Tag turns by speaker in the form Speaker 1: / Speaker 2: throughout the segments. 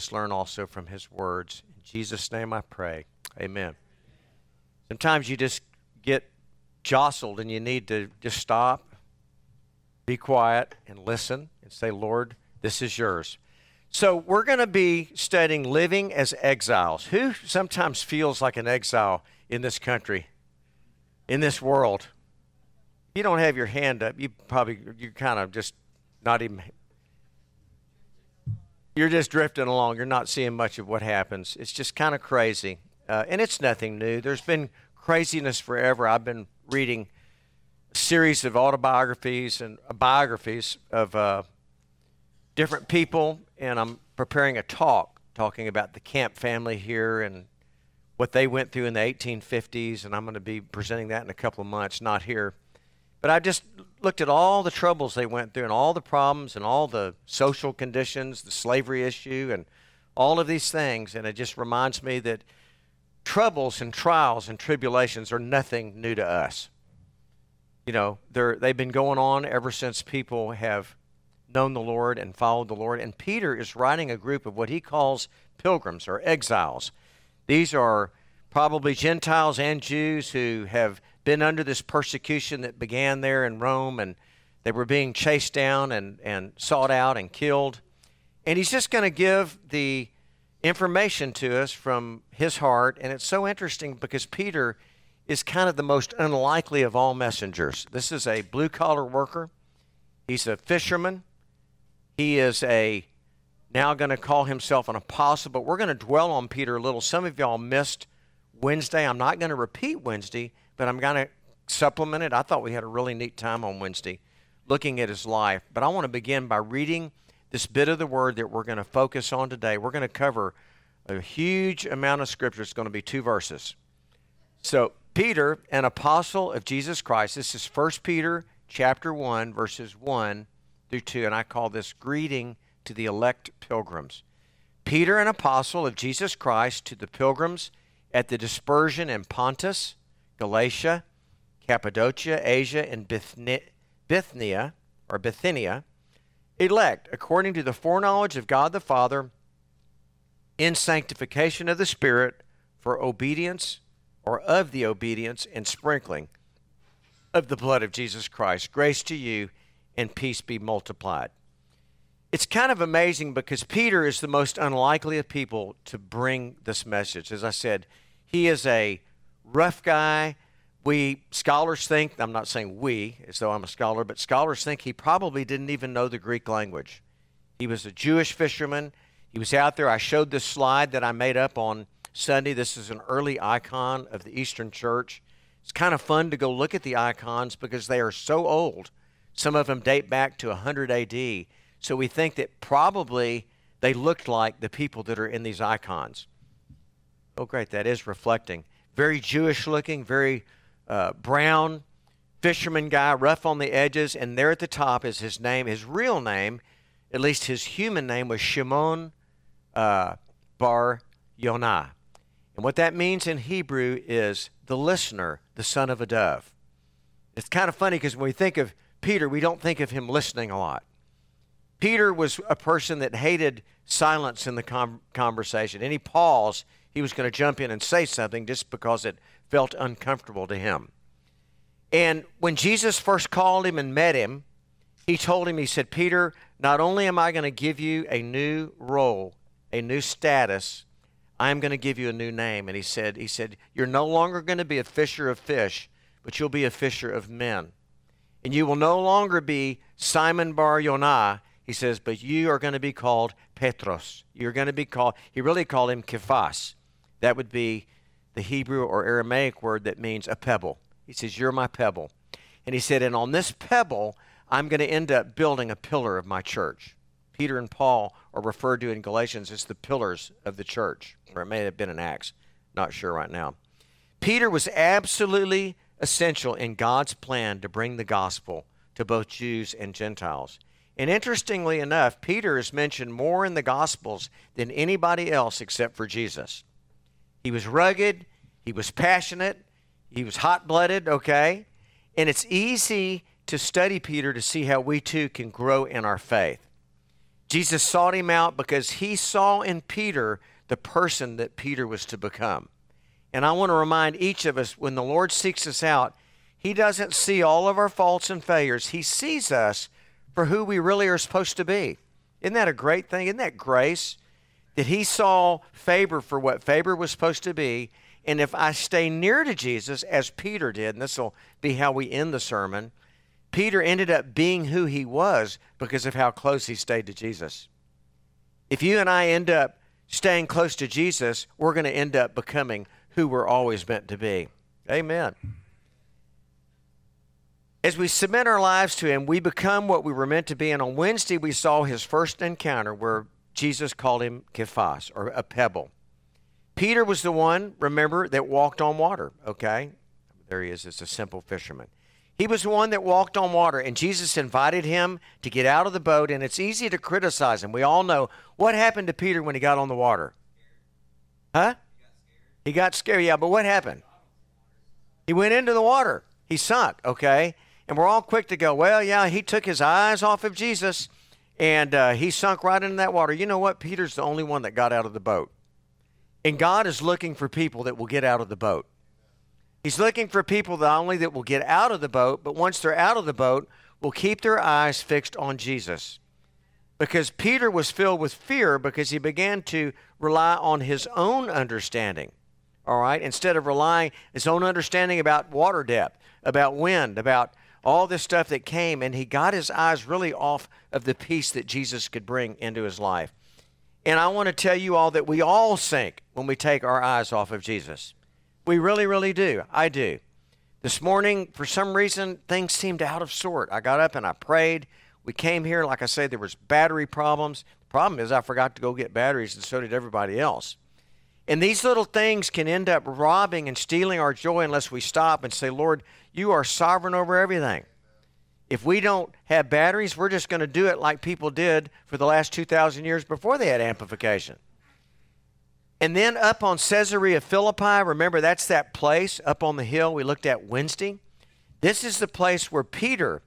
Speaker 1: us learn also from his words. In Jesus' name I pray. Amen. Sometimes you just get jostled and you need to just stop, be quiet, and listen and say, Lord, this is yours. So, we're going to be studying living as exiles. Who sometimes feels like an exile in this country, in this world? You don't have your hand up. You probably, you're kind of just not even, you're just drifting along. You're not seeing much of what happens. It's just kind of crazy. Uh, and it's nothing new. There's been craziness forever. I've been reading a series of autobiographies and biographies of uh, different people, and I'm preparing a talk talking about the Camp family here and what they went through in the 1850s, and I'm going to be presenting that in a couple of months, not here. But I just looked at all the troubles they went through and all the problems and all the social conditions, the slavery issue, and all of these things, and it just reminds me that troubles and trials and tribulations are nothing new to us. You know, they're, they've been going on ever since people have known the Lord and followed the Lord. And Peter is writing a group of what he calls pilgrims or exiles. These are probably Gentiles and Jews who have been under this persecution that began there in Rome and they were being chased down and, and sought out and killed. And he's just going to give the information to us from his heart. And it's so interesting because Peter is kind of the most unlikely of all messengers. This is a blue collar worker, he's a fisherman, he is a now going to call himself an apostle, but we're going to dwell on Peter a little. Some of y'all missed Wednesday. I'm not going to repeat Wednesday, but I'm going to supplement it. I thought we had a really neat time on Wednesday looking at his life. But I want to begin by reading this bit of the word that we're going to focus on today. We're going to cover a huge amount of scripture. It's going to be two verses. So, Peter, an apostle of Jesus Christ, this is 1 Peter chapter 1, verses 1 through 2, and I call this greeting to the elect pilgrims. Peter, an apostle of Jesus Christ, to the pilgrims at the dispersion in Pontus, Galatia, Cappadocia, Asia, and Bithynia, or Bithynia, elect according to the foreknowledge of God the Father in sanctification of the Spirit for obedience or of the obedience and sprinkling of the blood of Jesus Christ. Grace to you and peace be multiplied. It's kind of amazing because Peter is the most unlikely of people to bring this message. As I said, he is a rough guy. We scholars think, I'm not saying we as though I'm a scholar, but scholars think he probably didn't even know the Greek language. He was a Jewish fisherman. He was out there. I showed this slide that I made up on Sunday. This is an early icon of the Eastern Church. It's kind of fun to go look at the icons because they are so old some of them date back to 100 AD. So we think that probably they looked like the people that are in these icons. Oh, great. That is reflecting. Very Jewish looking, very uh, brown, fisherman guy, rough on the edges. And there at the top is his name. His real name, at least his human name, was Shimon uh, Bar Yonah. And what that means in Hebrew is the listener, the son of a dove. It's kind of funny because when we think of Peter, we don't think of him listening a lot. Peter was a person that hated silence in the com- conversation. Any pause, he was going to jump in and say something just because it felt uncomfortable to him. And when Jesus first called him and met him, he told him, he said, Peter, not only am I going to give you a new role, a new status, I am going to give you a new name. And he said, he said, You're no longer going to be a fisher of fish, but you'll be a fisher of men. And you will no longer be Simon Bar Yonah, he says, but you are going to be called Petros. You're going to be called, he really called him Kephas. That would be the Hebrew or Aramaic word that means a pebble. He says, You're my pebble. And he said, And on this pebble, I'm going to end up building a pillar of my church. Peter and Paul are referred to in Galatians as the pillars of the church, or it may have been in Acts. Not sure right now. Peter was absolutely essential in God's plan to bring the gospel to both Jews and Gentiles. And interestingly enough, Peter is mentioned more in the Gospels than anybody else except for Jesus. He was rugged, he was passionate, he was hot blooded, okay? And it's easy to study Peter to see how we too can grow in our faith. Jesus sought him out because he saw in Peter the person that Peter was to become. And I want to remind each of us when the Lord seeks us out, he doesn't see all of our faults and failures. He sees us for who we really are supposed to be. Isn't that a great thing? Isn't that grace? That he saw Faber for what Faber was supposed to be. And if I stay near to Jesus, as Peter did, and this will be how we end the sermon, Peter ended up being who he was because of how close he stayed to Jesus. If you and I end up staying close to Jesus, we're going to end up becoming who we're always meant to be. Amen. As we submit our lives to Him, we become what we were meant to be. And on Wednesday, we saw His first encounter where Jesus called him Kephas, or a pebble. Peter was the one, remember, that walked on water, okay? There he is, it's a simple fisherman. He was the one that walked on water, and Jesus invited him to get out of the boat, and it's easy to criticize him. We all know what happened to Peter when he got on the water. Huh? He got scared, yeah, but what happened? He went into the water. He sunk, okay? And we're all quick to go, well, yeah, he took his eyes off of Jesus and uh, he sunk right into that water. You know what? Peter's the only one that got out of the boat. And God is looking for people that will get out of the boat. He's looking for people not only that will get out of the boat, but once they're out of the boat, will keep their eyes fixed on Jesus. Because Peter was filled with fear because he began to rely on his own understanding. All right, instead of relying his own understanding about water depth, about wind, about all this stuff that came, and he got his eyes really off of the peace that Jesus could bring into his life. And I want to tell you all that we all sink when we take our eyes off of Jesus. We really, really do. I do. This morning, for some reason, things seemed out of sort. I got up and I prayed. We came here, like I said, there was battery problems. The problem is I forgot to go get batteries, and so did everybody else. And these little things can end up robbing and stealing our joy unless we stop and say, Lord, you are sovereign over everything. If we don't have batteries, we're just going to do it like people did for the last 2,000 years before they had amplification. And then up on Caesarea Philippi, remember that's that place up on the hill we looked at Wednesday? This is the place where Peter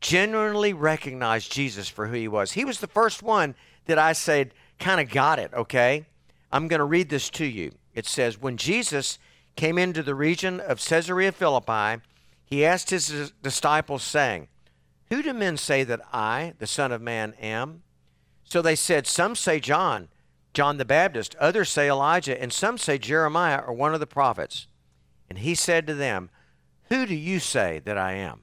Speaker 1: genuinely recognized Jesus for who he was. He was the first one that I said kind of got it, okay? I'm going to read this to you. It says, When Jesus came into the region of Caesarea Philippi, he asked his disciples, saying, Who do men say that I, the Son of Man, am? So they said, Some say John John the Baptist, others say Elijah, and some say Jeremiah or one of the prophets. And he said to them, Who do you say that I am?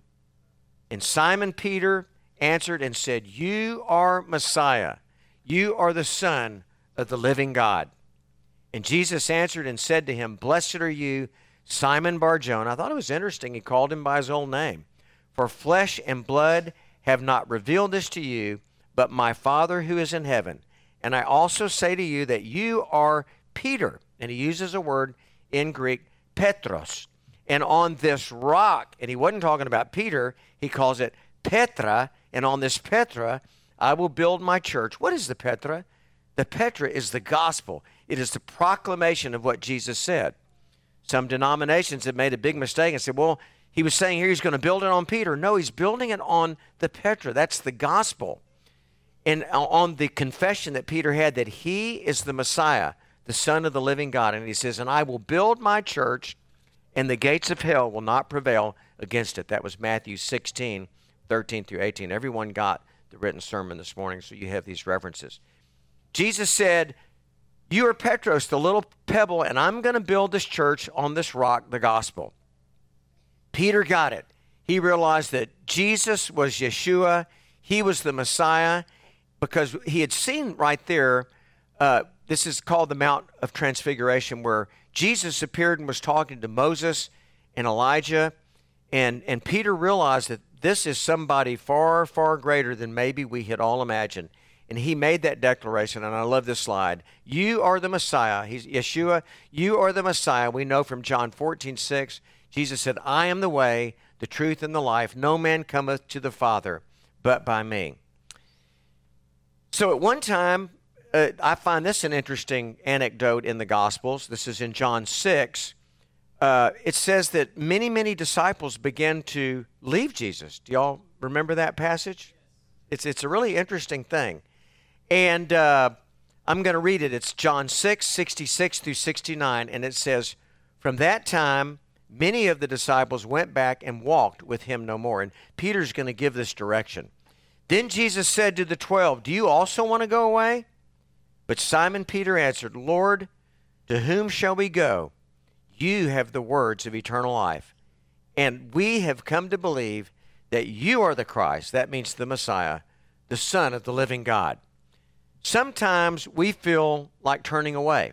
Speaker 1: And Simon Peter answered and said, You are Messiah. You are the Son of the living God. And Jesus answered and said to him, Blessed are you, Simon Barjona. I thought it was interesting. He called him by his old name. For flesh and blood have not revealed this to you, but my Father who is in heaven. And I also say to you that you are Peter. And he uses a word in Greek, Petros. And on this rock, and he wasn't talking about Peter, he calls it Petra. And on this Petra, I will build my church. What is the Petra? The Petra is the gospel, it is the proclamation of what Jesus said. Some denominations have made a big mistake and said, well, he was saying here he's going to build it on Peter. No, he's building it on the Petra. That's the gospel and on the confession that Peter had that he is the Messiah, the Son of the living God. And he says, And I will build my church, and the gates of hell will not prevail against it. That was Matthew 16, 13 through 18. Everyone got the written sermon this morning, so you have these references. Jesus said, You are Petros, the little pebble, and I'm going to build this church on this rock, the gospel. Peter got it. He realized that Jesus was Yeshua, he was the Messiah, because he had seen right there, uh, this is called the Mount of Transfiguration, where Jesus appeared and was talking to Moses and Elijah. And, and Peter realized that this is somebody far, far greater than maybe we had all imagined. And he made that declaration, and I love this slide. You are the Messiah. He's Yeshua, you are the Messiah. We know from John 14, 6, Jesus said, I am the way, the truth, and the life. No man cometh to the Father but by me. So at one time, uh, I find this an interesting anecdote in the Gospels. This is in John 6. Uh, it says that many, many disciples began to leave Jesus. Do y'all remember that passage? It's, it's a really interesting thing. And uh, I'm going to read it. It's John 6, 66 through 69. And it says, From that time, many of the disciples went back and walked with him no more. And Peter's going to give this direction. Then Jesus said to the twelve, Do you also want to go away? But Simon Peter answered, Lord, to whom shall we go? You have the words of eternal life. And we have come to believe that you are the Christ, that means the Messiah, the Son of the living God. Sometimes we feel like turning away.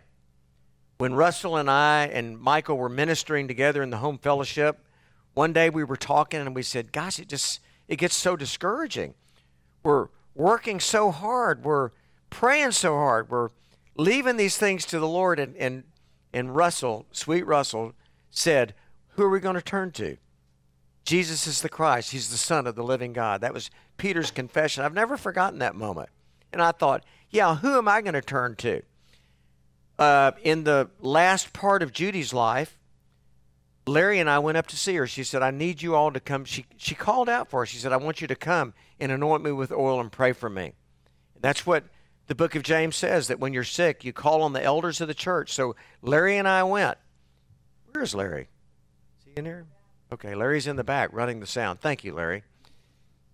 Speaker 1: When Russell and I and Michael were ministering together in the home fellowship, one day we were talking and we said, Gosh, it just it gets so discouraging. We're working so hard, we're praying so hard, we're leaving these things to the Lord and and, and Russell, sweet Russell, said, Who are we going to turn to? Jesus is the Christ. He's the Son of the living God. That was Peter's confession. I've never forgotten that moment. And I thought, yeah, who am I going to turn to? Uh, in the last part of Judy's life, Larry and I went up to see her. She said, I need you all to come. She, she called out for us. She said, I want you to come and anoint me with oil and pray for me. That's what the book of James says that when you're sick, you call on the elders of the church. So Larry and I went. Where's Larry? Is he in here? Okay, Larry's in the back running the sound. Thank you, Larry.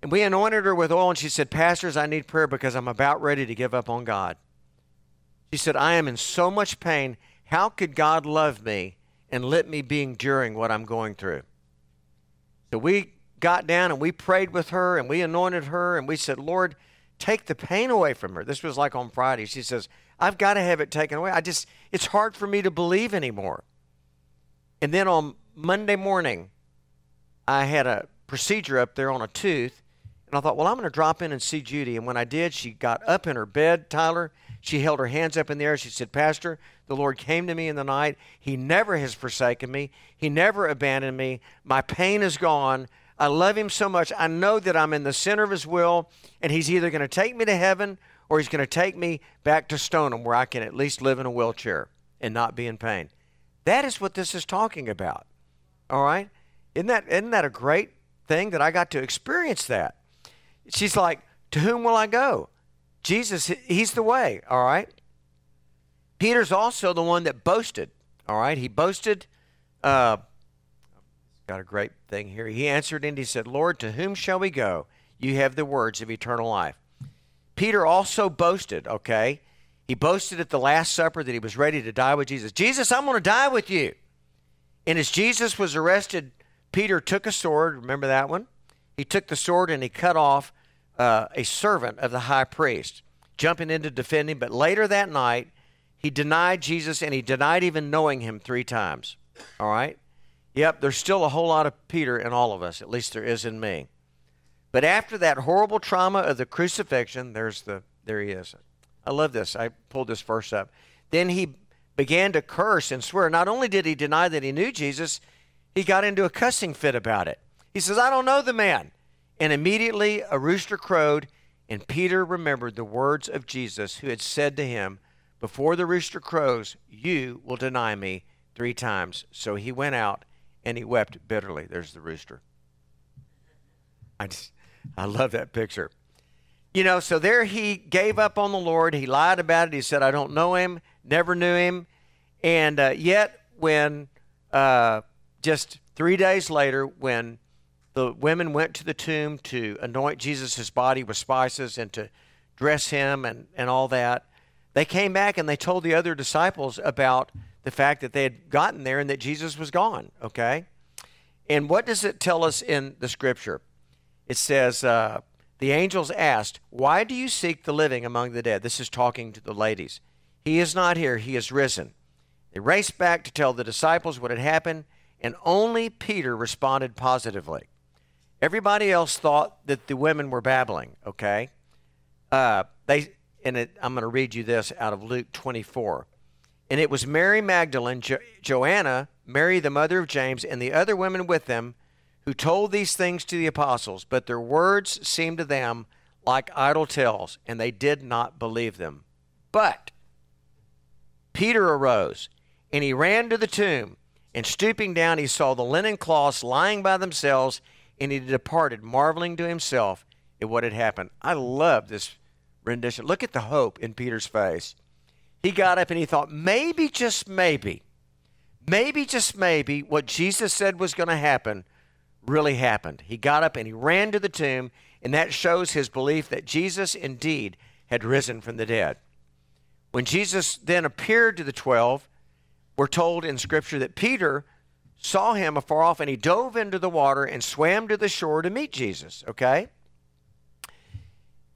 Speaker 1: And we anointed her with oil, and she said, Pastors, I need prayer because I'm about ready to give up on God. She said, I am in so much pain. How could God love me and let me be enduring what I'm going through? So we got down and we prayed with her and we anointed her and we said, Lord, take the pain away from her. This was like on Friday. She says, I've got to have it taken away. I just, it's hard for me to believe anymore. And then on Monday morning, I had a procedure up there on a tooth, and I thought, well, I'm going to drop in and see Judy. And when I did, she got up in her bed, Tyler. She held her hands up in the air. She said, Pastor, the Lord came to me in the night. He never has forsaken me, He never abandoned me. My pain is gone. I love Him so much. I know that I'm in the center of His will, and He's either going to take me to heaven or He's going to take me back to Stoneham where I can at least live in a wheelchair and not be in pain. That is what this is talking about. All right? Isn't that, isn't that a great thing that I got to experience that? She's like, To whom will I go? Jesus, He's the way, all right? Peter's also the one that boasted, all right? He boasted, uh, got a great thing here. He answered and he said, Lord, to whom shall we go? You have the words of eternal life. Peter also boasted, okay? He boasted at the Last Supper that he was ready to die with Jesus. Jesus, I'm going to die with you. And as Jesus was arrested Peter took a sword, remember that one? He took the sword and he cut off uh, a servant of the high priest, jumping in to defend him. But later that night, he denied Jesus and he denied even knowing him three times. All right? Yep, there's still a whole lot of Peter in all of us, at least there is in me. But after that horrible trauma of the crucifixion, there's the there he is. I love this. I pulled this verse up. Then he began to curse and swear. Not only did he deny that he knew Jesus, he got into a cussing fit about it. He says, I don't know the man. And immediately a rooster crowed, and Peter remembered the words of Jesus, who had said to him, Before the rooster crows, you will deny me three times. So he went out and he wept bitterly. There's the rooster. I, just, I love that picture. You know, so there he gave up on the Lord. He lied about it. He said, I don't know him, never knew him. And uh, yet, when uh, just three days later, when the women went to the tomb to anoint Jesus' body with spices and to dress him and, and all that, they came back and they told the other disciples about the fact that they had gotten there and that Jesus was gone, okay? And what does it tell us in the scripture? It says, uh, the angels asked, Why do you seek the living among the dead? This is talking to the ladies. He is not here, he is risen. They raced back to tell the disciples what had happened, and only Peter responded positively. Everybody else thought that the women were babbling, okay? Uh, they, and it, I'm going to read you this out of Luke 24. And it was Mary Magdalene, jo- Joanna, Mary the mother of James, and the other women with them who told these things to the apostles, but their words seemed to them like idle tales, and they did not believe them. But Peter arose, and he ran to the tomb. And stooping down, he saw the linen cloths lying by themselves, and he departed, marveling to himself at what had happened. I love this rendition. Look at the hope in Peter's face. He got up and he thought, maybe, just maybe, maybe, just maybe, what Jesus said was going to happen really happened. He got up and he ran to the tomb, and that shows his belief that Jesus indeed had risen from the dead. When Jesus then appeared to the twelve, we're told in Scripture that Peter saw him afar off and he dove into the water and swam to the shore to meet Jesus, okay?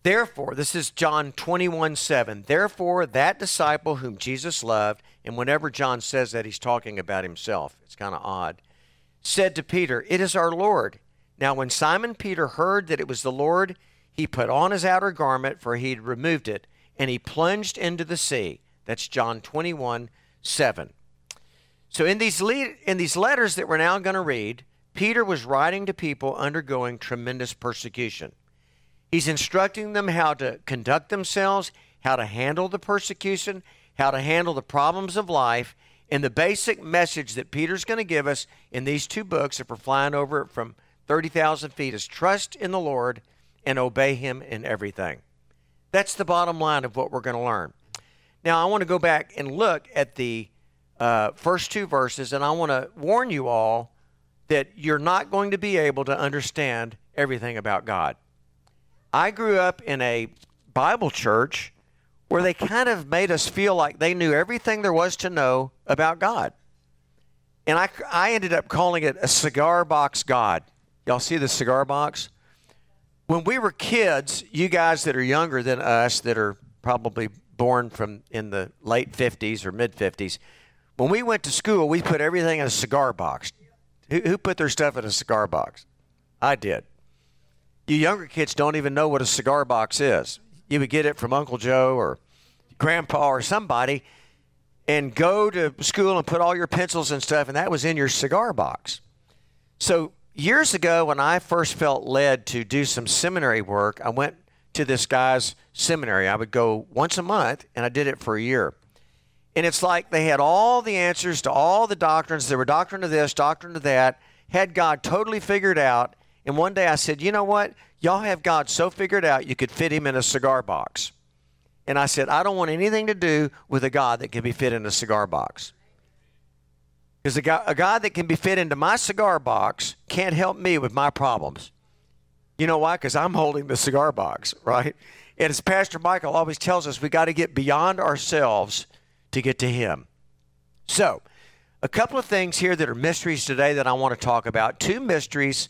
Speaker 1: Therefore, this is John 21 7. Therefore, that disciple whom Jesus loved, and whenever John says that, he's talking about himself. It's kind of odd. Said to Peter, It is our Lord. Now, when Simon Peter heard that it was the Lord, he put on his outer garment, for he had removed it, and he plunged into the sea. That's John 21 7. So, in these, in these letters that we're now going to read, Peter was writing to people undergoing tremendous persecution. He's instructing them how to conduct themselves, how to handle the persecution, how to handle the problems of life. And the basic message that Peter's going to give us in these two books, if we're flying over it from 30,000 feet, is trust in the Lord and obey Him in everything. That's the bottom line of what we're going to learn. Now, I want to go back and look at the uh, first two verses, and I want to warn you all that you're not going to be able to understand everything about God. I grew up in a Bible church where they kind of made us feel like they knew everything there was to know about God. And I, I ended up calling it a cigar box God. Y'all see the cigar box? When we were kids, you guys that are younger than us, that are probably born from in the late 50s or mid 50s, when we went to school, we put everything in a cigar box. Who, who put their stuff in a cigar box? I did. You younger kids don't even know what a cigar box is. You would get it from Uncle Joe or Grandpa or somebody and go to school and put all your pencils and stuff, and that was in your cigar box. So, years ago, when I first felt led to do some seminary work, I went to this guy's seminary. I would go once a month, and I did it for a year. And it's like they had all the answers to all the doctrines. There were doctrine of this, doctrine of that, had God totally figured out, and one day I said, You know what? Y'all have God so figured out you could fit him in a cigar box. And I said, I don't want anything to do with a God that can be fit in a cigar box. Because a God, a God that can be fit into my cigar box can't help me with my problems. You know why? Because I'm holding the cigar box, right? And as Pastor Michael always tells us, we got to get beyond ourselves to get to Him. So, a couple of things here that are mysteries today that I want to talk about. Two mysteries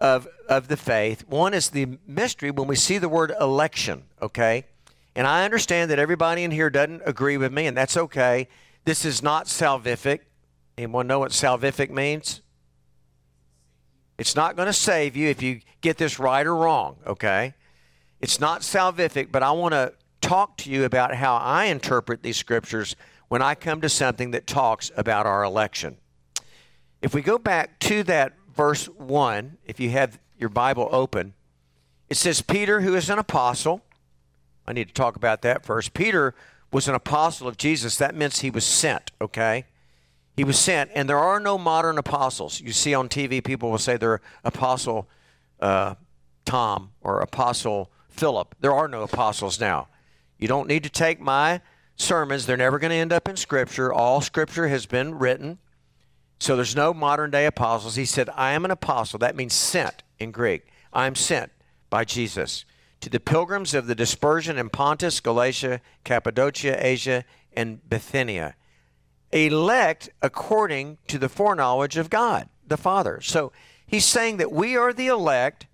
Speaker 1: of, of the faith. One is the mystery when we see the word election, okay? And I understand that everybody in here doesn't agree with me, and that's okay. This is not salvific. Anyone know what salvific means? It's not going to save you if you get this right or wrong, okay? It's not salvific, but I want to talk to you about how I interpret these scriptures when I come to something that talks about our election. If we go back to that verse 1, if you have your Bible open, it says, Peter, who is an apostle, I need to talk about that first. Peter was an apostle of Jesus. That means he was sent, okay? He was sent, and there are no modern apostles. You see on TV, people will say they're Apostle uh, Tom or Apostle Philip. There are no apostles now. You don't need to take my sermons, they're never going to end up in Scripture. All Scripture has been written. So there's no modern day apostles. He said, I am an apostle. That means sent in Greek. I am sent by Jesus to the pilgrims of the dispersion in Pontus, Galatia, Cappadocia, Asia, and Bithynia, elect according to the foreknowledge of God, the Father. So he's saying that we are the elect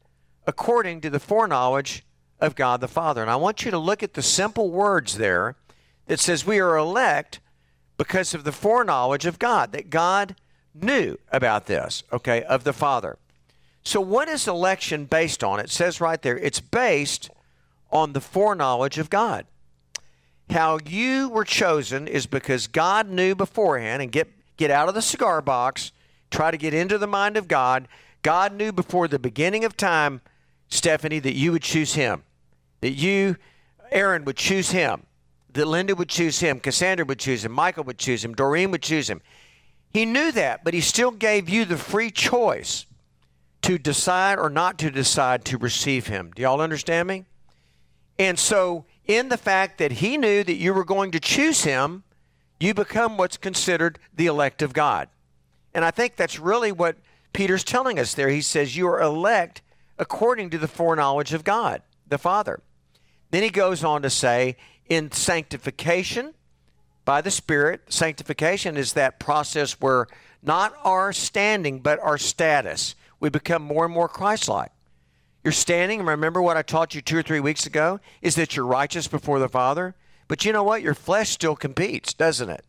Speaker 1: according to the foreknowledge of God the Father. And I want you to look at the simple words there that says we are elect because of the foreknowledge of God, that God knew about this, okay, of the Father. So, what is election based on? It says right there, it's based on the foreknowledge of God. How you were chosen is because God knew beforehand, and get, get out of the cigar box, try to get into the mind of God. God knew before the beginning of time, Stephanie, that you would choose him, that you, Aaron, would choose him, that Linda would choose him, Cassandra would choose him, Michael would choose him, Doreen would choose him. He knew that, but he still gave you the free choice to decide or not to decide to receive him. Do y'all understand me? And so, in the fact that he knew that you were going to choose him, you become what's considered the elect of God. And I think that's really what Peter's telling us there. He says, You are elect according to the foreknowledge of God, the Father. Then he goes on to say, In sanctification by the Spirit, sanctification is that process where not our standing, but our status, we become more and more Christ like. Your standing, remember what I taught you two or three weeks ago, is that you're righteous before the Father. But you know what? Your flesh still competes, doesn't it?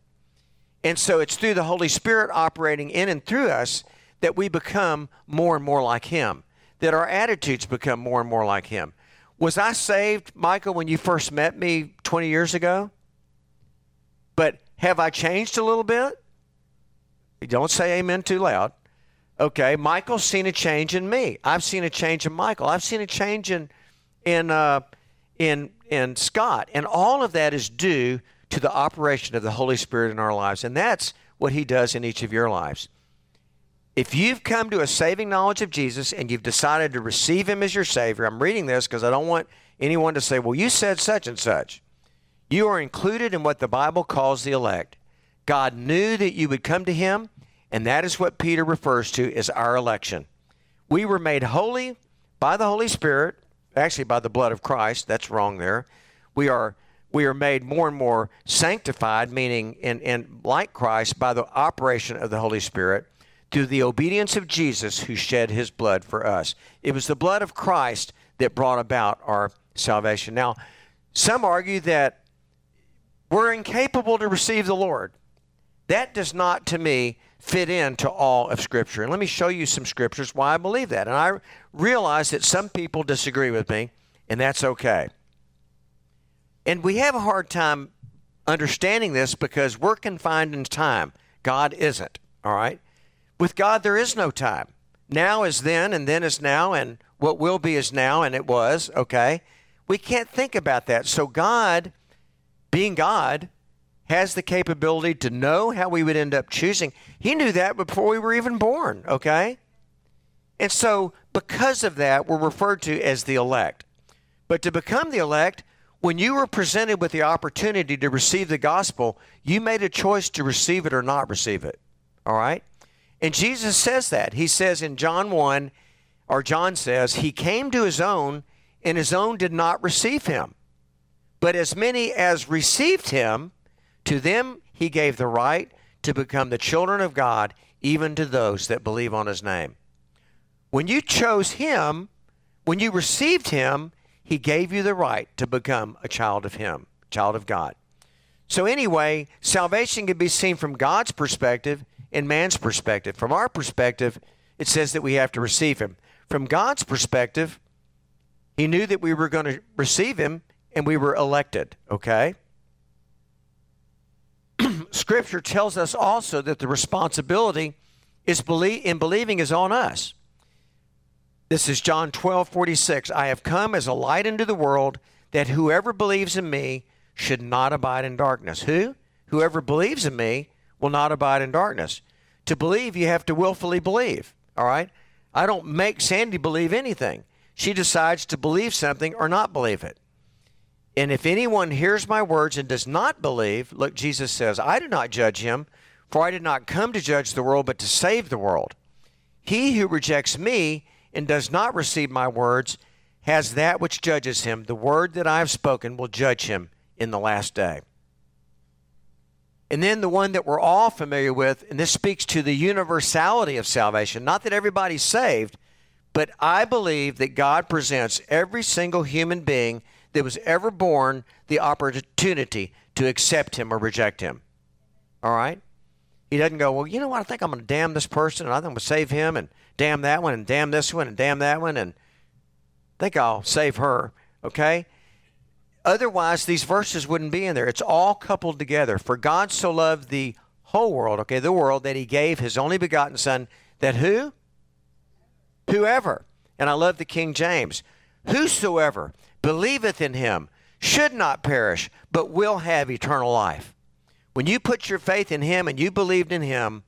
Speaker 1: And so it's through the Holy Spirit operating in and through us that we become more and more like Him, that our attitudes become more and more like Him. Was I saved, Michael, when you first met me 20 years ago? But have I changed a little bit? Don't say amen too loud. Okay, Michael's seen a change in me. I've seen a change in Michael. I've seen a change in in uh, in in Scott, and all of that is due to the operation of the Holy Spirit in our lives, and that's what He does in each of your lives. If you've come to a saving knowledge of Jesus and you've decided to receive Him as your Savior, I'm reading this because I don't want anyone to say, "Well, you said such and such." You are included in what the Bible calls the elect. God knew that you would come to Him and that is what Peter refers to as our election. We were made holy by the Holy Spirit, actually by the blood of Christ. That's wrong there. We are we are made more and more sanctified, meaning in, in like Christ, by the operation of the Holy Spirit through the obedience of Jesus who shed his blood for us. It was the blood of Christ that brought about our salvation. Now, some argue that we're incapable to receive the Lord. That does not, to me, fit into all of Scripture. And let me show you some scriptures why I believe that. And I realize that some people disagree with me, and that's okay. And we have a hard time understanding this because we're confined in time. God isn't, all right? With God, there is no time. Now is then, and then is now, and what will be is now, and it was, okay? We can't think about that. So, God, being God, has the capability to know how we would end up choosing. He knew that before we were even born, okay? And so, because of that, we're referred to as the elect. But to become the elect, when you were presented with the opportunity to receive the gospel, you made a choice to receive it or not receive it. All right? And Jesus says that. He says in John 1, or John says, He came to His own, and His own did not receive Him. But as many as received Him, to them he gave the right to become the children of God, even to those that believe on his name. When you chose him, when you received him, he gave you the right to become a child of him, child of God. So, anyway, salvation can be seen from God's perspective and man's perspective. From our perspective, it says that we have to receive him. From God's perspective, he knew that we were going to receive him and we were elected, okay? Scripture tells us also that the responsibility is believe, in believing is on us. This is John 12, 46. I have come as a light into the world that whoever believes in me should not abide in darkness. Who? Whoever believes in me will not abide in darkness. To believe, you have to willfully believe. All right? I don't make Sandy believe anything. She decides to believe something or not believe it. And if anyone hears my words and does not believe, look, Jesus says, I do not judge him, for I did not come to judge the world, but to save the world. He who rejects me and does not receive my words has that which judges him. The word that I have spoken will judge him in the last day. And then the one that we're all familiar with, and this speaks to the universality of salvation. Not that everybody's saved, but I believe that God presents every single human being that was ever born the opportunity to accept him or reject him. All right? He doesn't go, well, you know what? I think I'm going to damn this person, and I think I'm going to save him, and damn that one, and damn this one, and damn that one, and think I'll save her. Okay? Otherwise, these verses wouldn't be in there. It's all coupled together. For God so loved the whole world, okay, the world, that he gave his only begotten Son, that who? Whoever. And I love the King James. Whosoever believeth in him should not perish, but will have eternal life. When you put your faith in him and you believed in him,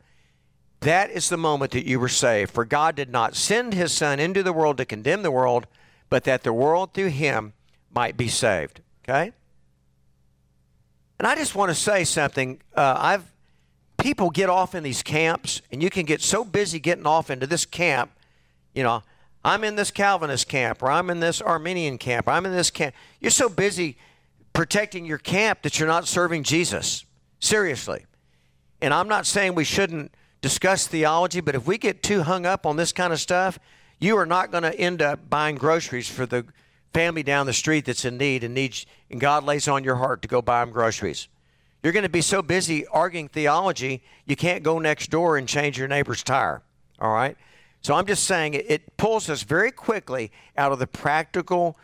Speaker 1: that is the moment that you were saved. For God did not send his Son into the world to condemn the world, but that the world through him might be saved. Okay? And I just want to say something. Uh, I've people get off in these camps, and you can get so busy getting off into this camp. You know, I'm in this Calvinist camp, or I'm in this Arminian camp, or I'm in this camp. You're so busy protecting your camp that you're not serving Jesus. Seriously. And I'm not saying we shouldn't discuss theology, but if we get too hung up on this kind of stuff, you are not going to end up buying groceries for the family down the street that's in need and needs and God lays on your heart to go buy them groceries. You're going to be so busy arguing theology, you can't go next door and change your neighbor's tire. All right? So I'm just saying it, it pulls us very quickly out of the practical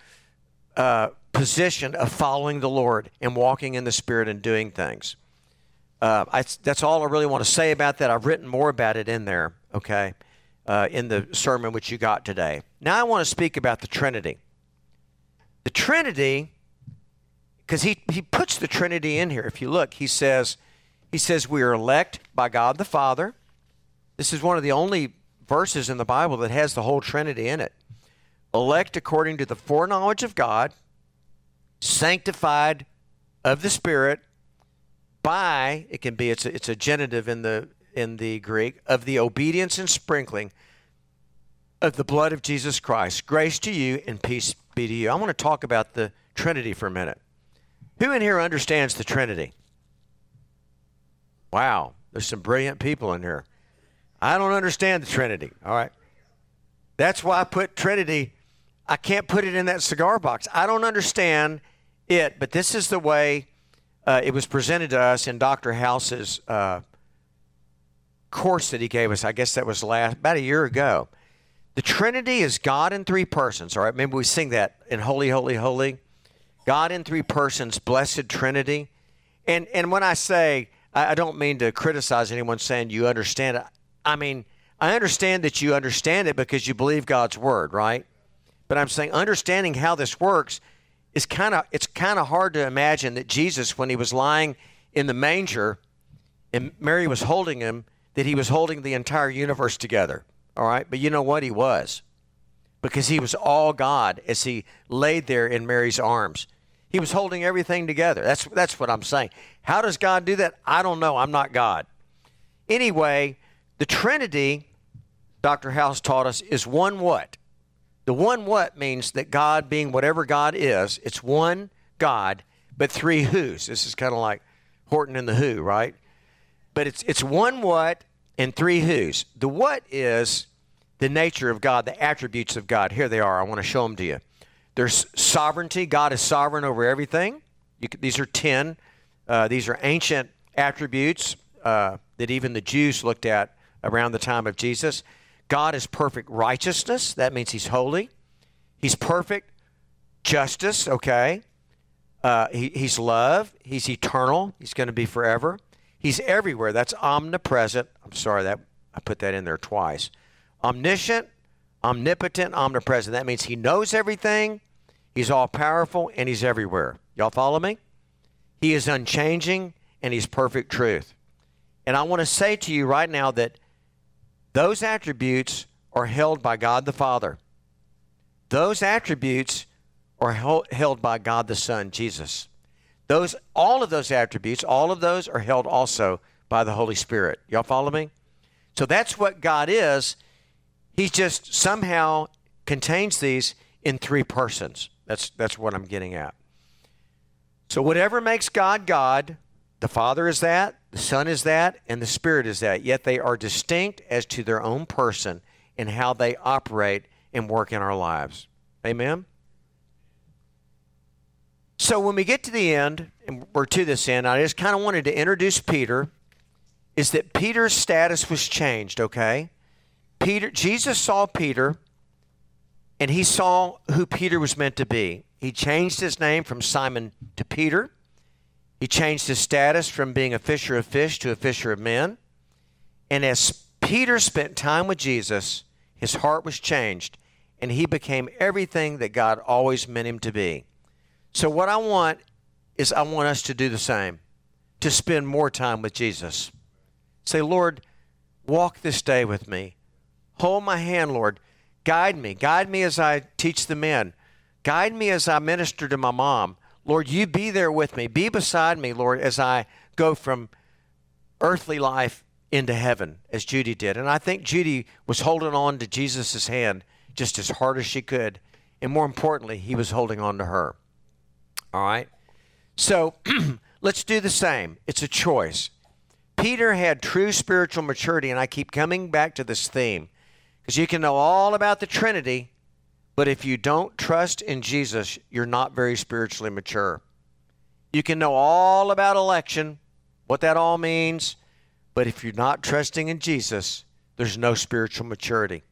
Speaker 1: uh, position of following the Lord and walking in the Spirit and doing things. Uh, I, that's all I really want to say about that. I've written more about it in there, okay, uh, in the sermon which you got today. Now I want to speak about the Trinity. The Trinity, because he, he puts the Trinity in here. If you look, he says, he says we are elect by God the Father. This is one of the only verses in the Bible that has the whole Trinity in it. Elect according to the foreknowledge of God, sanctified of the Spirit, by it can be it's a, it's a genitive in the in the Greek of the obedience and sprinkling of the blood of Jesus Christ. Grace to you and peace be to you. I want to talk about the Trinity for a minute. Who in here understands the Trinity? Wow, there's some brilliant people in here. I don't understand the Trinity. All right. That's why I put Trinity, I can't put it in that cigar box. I don't understand it, but this is the way uh, it was presented to us in Dr. House's uh, course that he gave us. I guess that was last about a year ago. The Trinity is God in three persons. All right, remember we sing that in Holy, Holy, Holy. God in three persons, blessed Trinity. And and when I say I, I don't mean to criticize anyone saying you understand it. I mean I understand that you understand it because you believe God's word, right? But I'm saying understanding how this works is kind of it's kind of hard to imagine that Jesus, when he was lying in the manger and Mary was holding him, that he was holding the entire universe together. All right. But you know what? He was. Because he was all God as he laid there in Mary's arms. He was holding everything together. That's, that's what I'm saying. How does God do that? I don't know. I'm not God. Anyway, the Trinity, Dr. House taught us, is one what? The one what means that God, being whatever God is, it's one God, but three who's. This is kind of like Horton and the Who, right? But it's, it's one what and three who's. The what is the nature of God, the attributes of God. Here they are. I want to show them to you. There's sovereignty. God is sovereign over everything. These are 10. Uh, these are ancient attributes uh, that even the Jews looked at around the time of Jesus. God is perfect righteousness. That means he's holy. He's perfect justice, okay? Uh, he, he's love. He's eternal. He's going to be forever. He's everywhere. That's omnipresent. I'm sorry that I put that in there twice. Omniscient, omnipotent, omnipresent. That means he knows everything. He's all powerful and he's everywhere. Y'all follow me? He is unchanging and he's perfect truth. And I want to say to you right now that those attributes are held by God the Father. Those attributes are held by God the Son, Jesus. Those, all of those attributes, all of those are held also by the Holy Spirit. Y'all follow me? So that's what God is. He just somehow contains these in three persons. That's, that's what I'm getting at. So whatever makes God God, the Father is that, the Son is that, and the Spirit is that. Yet they are distinct as to their own person and how they operate and work in our lives. Amen? So when we get to the end, and we're to this end, I just kind of wanted to introduce Peter. Is that Peter's status was changed? Okay, Peter. Jesus saw Peter, and he saw who Peter was meant to be. He changed his name from Simon to Peter. He changed his status from being a fisher of fish to a fisher of men. And as Peter spent time with Jesus, his heart was changed, and he became everything that God always meant him to be. So, what I want is I want us to do the same, to spend more time with Jesus. Say, Lord, walk this day with me. Hold my hand, Lord. Guide me. Guide me as I teach the men. Guide me as I minister to my mom. Lord, you be there with me. Be beside me, Lord, as I go from earthly life into heaven, as Judy did. And I think Judy was holding on to Jesus' hand just as hard as she could. And more importantly, he was holding on to her. All right? So let's do the same. It's a choice. Peter had true spiritual maturity, and I keep coming back to this theme because you can know all about the Trinity, but if you don't trust in Jesus, you're not very spiritually mature. You can know all about election, what that all means, but if you're not trusting in Jesus, there's no spiritual maturity.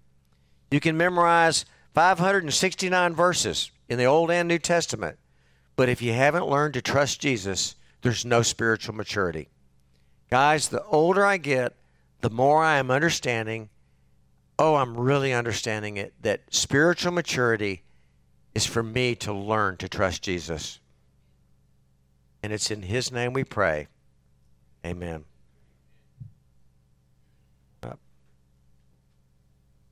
Speaker 1: You can memorize 569 verses in the Old and New Testament, but if you haven't learned to trust Jesus, there's no spiritual maturity. Guys, the older I get, the more I am understanding. Oh, I'm really understanding it that spiritual maturity is for me to learn to trust Jesus. And it's in His name we pray. Amen.